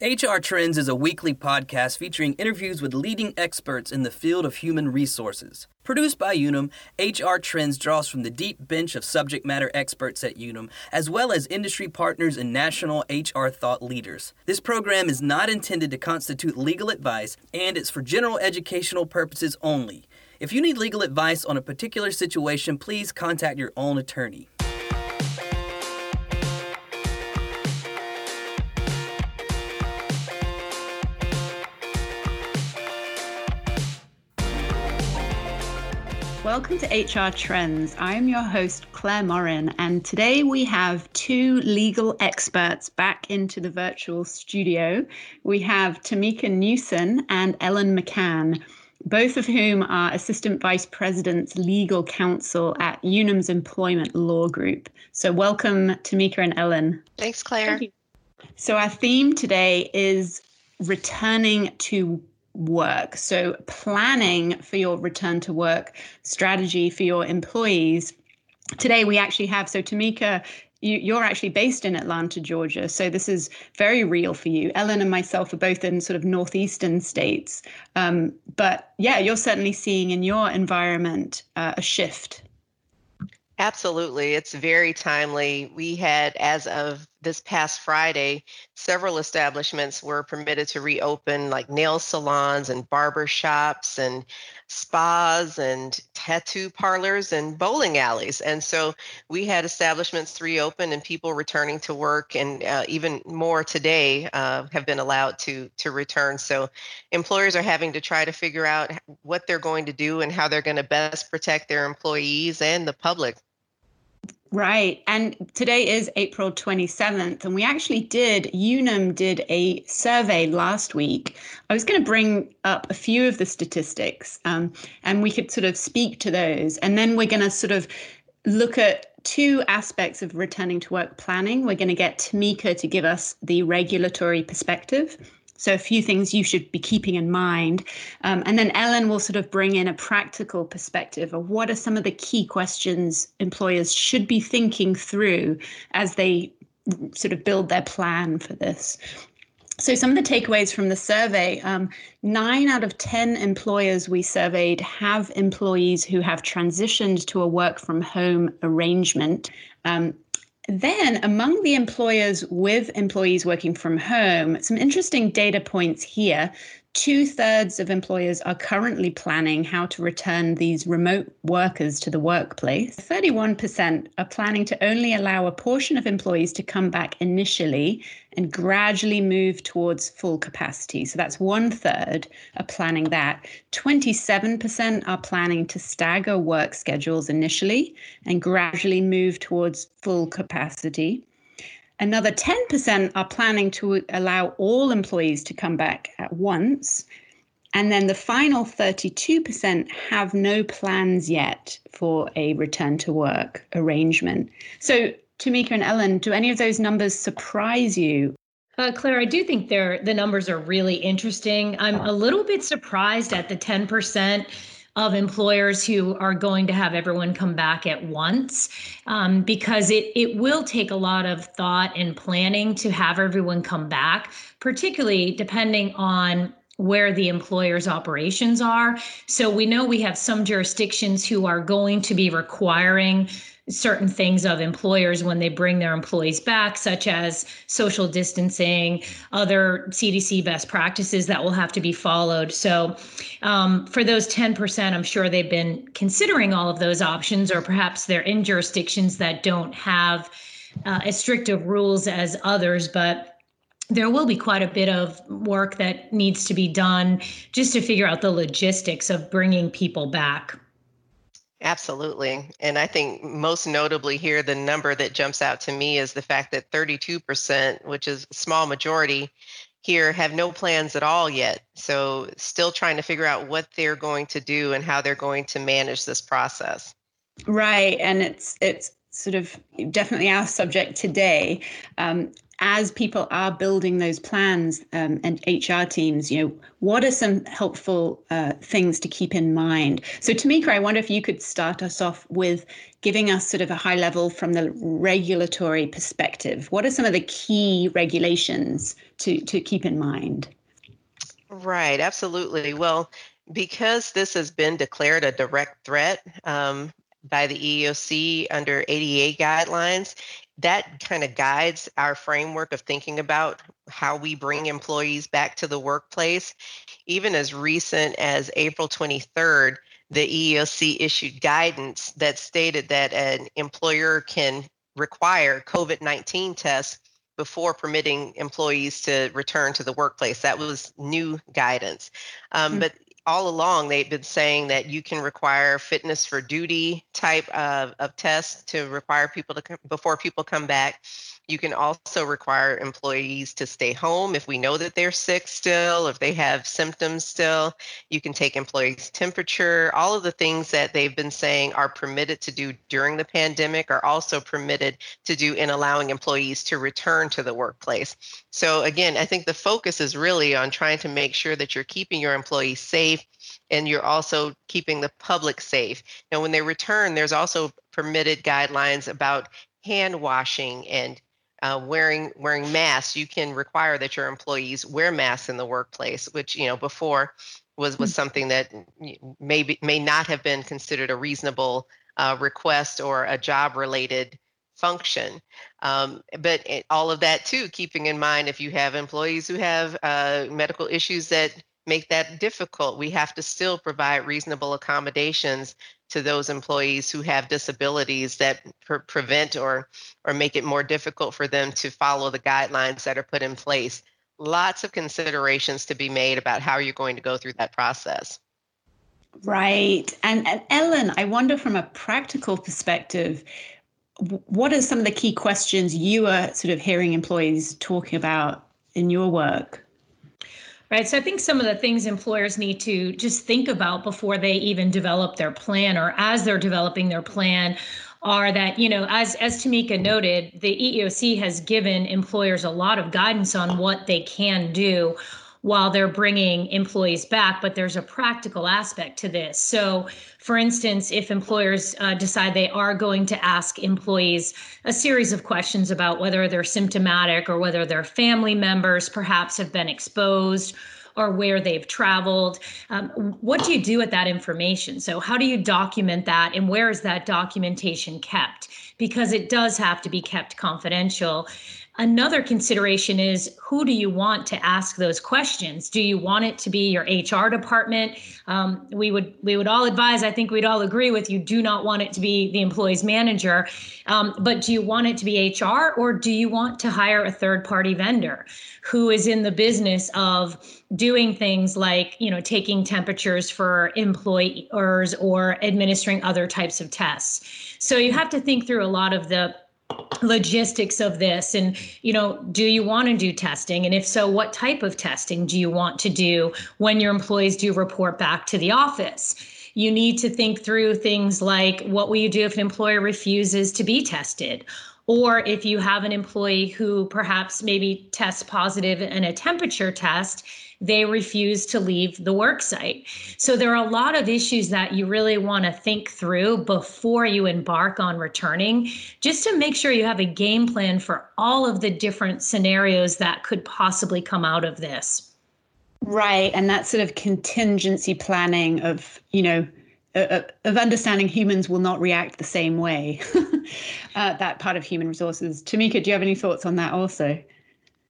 HR Trends is a weekly podcast featuring interviews with leading experts in the field of human resources. Produced by Unum, HR Trends draws from the deep bench of subject matter experts at Unum, as well as industry partners and national HR thought leaders. This program is not intended to constitute legal advice, and it's for general educational purposes only. If you need legal advice on a particular situation, please contact your own attorney. Welcome to HR Trends. I'm your host, Claire Morin, and today we have two legal experts back into the virtual studio. We have Tamika Newson and Ellen McCann, both of whom are Assistant Vice Presidents Legal Counsel at Unum's Employment Law Group. So, welcome, Tamika and Ellen. Thanks, Claire. Thank so, our theme today is returning to work. So, planning for your return to work strategy for your employees. Today, we actually have so Tamika. You, are actually based in Atlanta, Georgia. So this is very real for you. Ellen and myself are both in sort of northeastern states. Um, but yeah, you're certainly seeing in your environment uh, a shift Absolutely. It's very timely. We had, as of this past Friday, several establishments were permitted to reopen, like nail salons and barber shops and spas and tattoo parlors and bowling alleys. And so we had establishments reopen and people returning to work, and uh, even more today uh, have been allowed to to return. So employers are having to try to figure out what they're going to do and how they're going to best protect their employees and the public. Right. And today is April 27th. And we actually did, Unum did a survey last week. I was going to bring up a few of the statistics um, and we could sort of speak to those. And then we're going to sort of look at two aspects of returning to work planning. We're going to get Tamika to give us the regulatory perspective. So, a few things you should be keeping in mind. Um, and then Ellen will sort of bring in a practical perspective of what are some of the key questions employers should be thinking through as they sort of build their plan for this. So, some of the takeaways from the survey um, nine out of 10 employers we surveyed have employees who have transitioned to a work from home arrangement. Um, then, among the employers with employees working from home, some interesting data points here. Two thirds of employers are currently planning how to return these remote workers to the workplace. 31% are planning to only allow a portion of employees to come back initially and gradually move towards full capacity. So that's one third are planning that. 27% are planning to stagger work schedules initially and gradually move towards full capacity. Another 10% are planning to allow all employees to come back at once. And then the final 32% have no plans yet for a return to work arrangement. So, Tamika and Ellen, do any of those numbers surprise you? Uh, Claire, I do think the numbers are really interesting. I'm a little bit surprised at the 10% of employers who are going to have everyone come back at once um, because it, it will take a lot of thought and planning to have everyone come back, particularly depending on where the employer's operations are. So we know we have some jurisdictions who are going to be requiring certain things of employers when they bring their employees back, such as social distancing, other CDC best practices that will have to be followed. So, um, for those 10%, I'm sure they've been considering all of those options, or perhaps they're in jurisdictions that don't have uh, as strict of rules as others, but there will be quite a bit of work that needs to be done just to figure out the logistics of bringing people back. Absolutely. And I think most notably here, the number that jumps out to me is the fact that 32%, which is a small majority here, have no plans at all yet. So, still trying to figure out what they're going to do and how they're going to manage this process. Right. And it's, it's, sort of definitely our subject today. Um, as people are building those plans um, and HR teams, you know, what are some helpful uh, things to keep in mind? So, Tamika, I wonder if you could start us off with giving us sort of a high level from the regulatory perspective. What are some of the key regulations to, to keep in mind? Right, absolutely. Well, because this has been declared a direct threat um, by the EEOC under ADA guidelines, that kind of guides our framework of thinking about how we bring employees back to the workplace. Even as recent as April 23rd, the EEOC issued guidance that stated that an employer can require COVID 19 tests before permitting employees to return to the workplace. That was new guidance. Um, mm-hmm. But all along they've been saying that you can require fitness for duty type of, of tests to require people to come before people come back you can also require employees to stay home if we know that they're sick still, if they have symptoms still. You can take employees' temperature. All of the things that they've been saying are permitted to do during the pandemic are also permitted to do in allowing employees to return to the workplace. So, again, I think the focus is really on trying to make sure that you're keeping your employees safe and you're also keeping the public safe. Now, when they return, there's also permitted guidelines about hand washing and uh, wearing wearing masks, you can require that your employees wear masks in the workplace, which you know before was was hmm. something that maybe may not have been considered a reasonable uh, request or a job related function. Um, but it, all of that too, keeping in mind if you have employees who have uh, medical issues that make that difficult, we have to still provide reasonable accommodations to those employees who have disabilities that pre- prevent or or make it more difficult for them to follow the guidelines that are put in place. Lots of considerations to be made about how you're going to go through that process. Right. And, and ellen i wonder from a practical perspective what are some of the key questions you are sort of hearing employees talking about in your work Right. So I think some of the things employers need to just think about before they even develop their plan or as they're developing their plan are that, you know, as as Tamika noted, the EEOC has given employers a lot of guidance on what they can do while they're bringing employees back, but there's a practical aspect to this. So, for instance, if employers uh, decide they are going to ask employees a series of questions about whether they're symptomatic or whether their family members perhaps have been exposed or where they've traveled. Um, what do you do with that information? So, how do you document that, and where is that documentation kept? Because it does have to be kept confidential. Another consideration is who do you want to ask those questions? Do you want it to be your HR department? Um, we would we would all advise. I think we'd all agree with you. Do not want it to be the employee's manager, um, but do you want it to be HR or do you want to hire a third party vendor who is in the business of doing things like you know taking temperatures for employers or administering other types of tests? So you have to think through a lot of the logistics of this and you know do you want to do testing? And if so what type of testing do you want to do when your employees do report back to the office? You need to think through things like what will you do if an employer refuses to be tested? Or if you have an employee who perhaps maybe tests positive in a temperature test they refuse to leave the work site. So there are a lot of issues that you really want to think through before you embark on returning, just to make sure you have a game plan for all of the different scenarios that could possibly come out of this. Right. And that sort of contingency planning of, you know, of understanding humans will not react the same way. uh, that part of human resources. Tamika, do you have any thoughts on that also?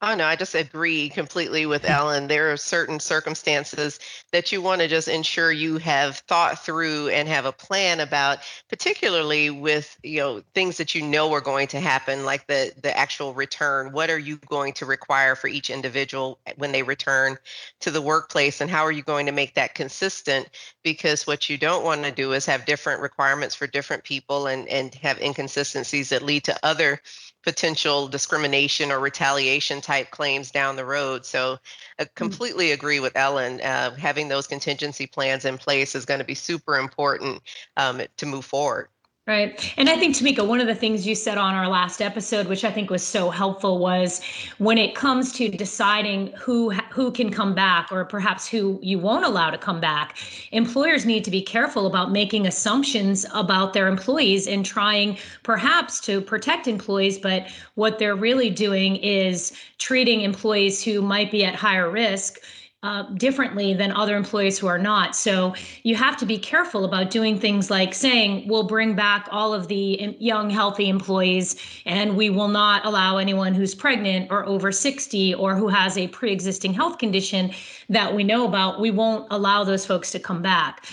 Oh no, I just agree completely with mm. Ellen. There are certain circumstances that you want to just ensure you have thought through and have a plan about, particularly with you know things that you know are going to happen, like the the actual return. What are you going to require for each individual eh, when they return to the workplace, and how are you going to make that consistent? Because what you don't want to do is have different requirements for different people and and have inconsistencies that lead to other potential discrimination or retaliation type claims down the road. So I hmm. completely agree with Ellen. Uh, having those contingency plans in place is going to be super important um, to move forward. Right. And I think, Tamika, one of the things you said on our last episode, which I think was so helpful, was when it comes to deciding who who can come back or perhaps who you won't allow to come back, employers need to be careful about making assumptions about their employees and trying perhaps to protect employees. But what they're really doing is treating employees who might be at higher risk uh, differently than other employees who are not. So you have to be careful about doing things like saying, we'll bring back all of the young, healthy employees, and we will not allow anyone who's pregnant or over 60 or who has a pre existing health condition that we know about. We won't allow those folks to come back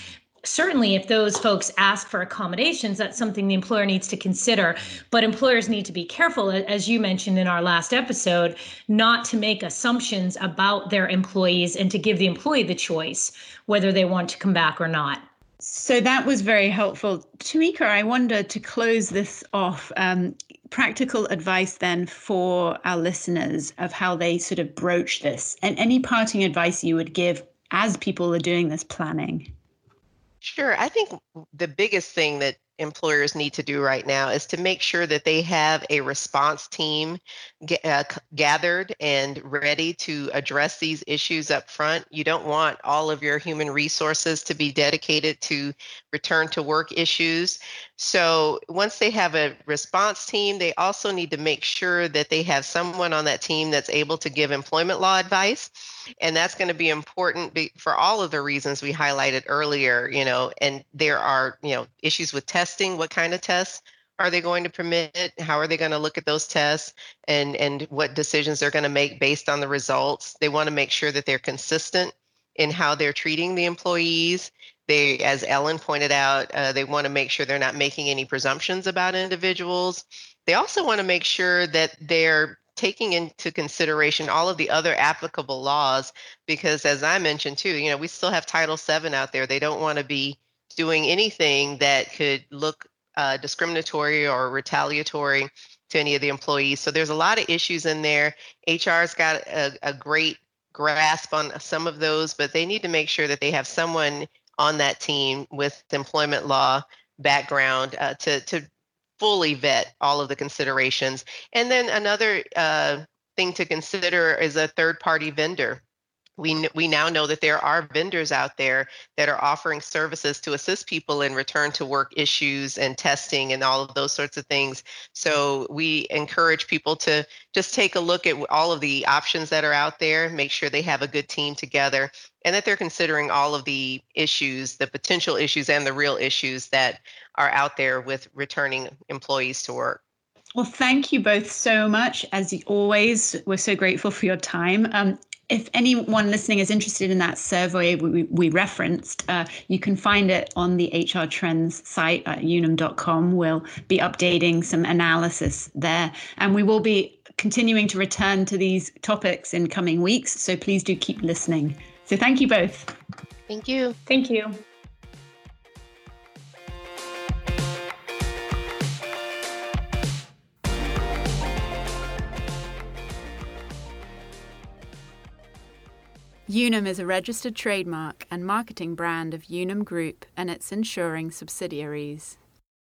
certainly if those folks ask for accommodations that's something the employer needs to consider. But employers need to be careful as you mentioned in our last episode not to make assumptions about their employees and to give the employee the choice whether they want to come back or not. So that was very helpful. Tamika i wonder to close this off um, practical advice then for our listeners of how they sort of broach this and any parting advice you would give as people are doing this planning Sure. I think the biggest thing that employers need to do right now is to make sure that they have a response team g- uh, gathered and ready to address these issues up front. You don't want all of your human resources to be dedicated to return to work issues. So once they have a response team, they also need to make sure that they have someone on that team that's able to give employment law advice. And that's going to be important for all of the reasons we highlighted earlier, you know, and there are, you know, issues with testing, what kind of tests are they going to permit how are they going to look at those tests and and what decisions they're going to make based on the results they want to make sure that they're consistent in how they're treating the employees they, as Ellen pointed out, uh, they want to make sure they're not making any presumptions about individuals. They also want to make sure that they're taking into consideration all of the other applicable laws, because as I mentioned too, you know, we still have Title VII out there. They don't want to be doing anything that could look uh, discriminatory or retaliatory to any of the employees. So there's a lot of issues in there. HR's got a, a great grasp on some of those, but they need to make sure that they have someone on that team with employment law background uh, to to fully vet all of the considerations. And then another uh, thing to consider is a third party vendor we we now know that there are vendors out there that are offering services to assist people in return to work issues and testing and all of those sorts of things so we encourage people to just take a look at all of the options that are out there make sure they have a good team together and that they're considering all of the issues the potential issues and the real issues that are out there with returning employees to work well, thank you both so much. As always, we're so grateful for your time. Um, if anyone listening is interested in that survey we, we referenced, uh, you can find it on the HR Trends site at unum.com. We'll be updating some analysis there, and we will be continuing to return to these topics in coming weeks. So please do keep listening. So thank you both. Thank you. Thank you. Unum is a registered trademark and marketing brand of Unum Group and its insuring subsidiaries.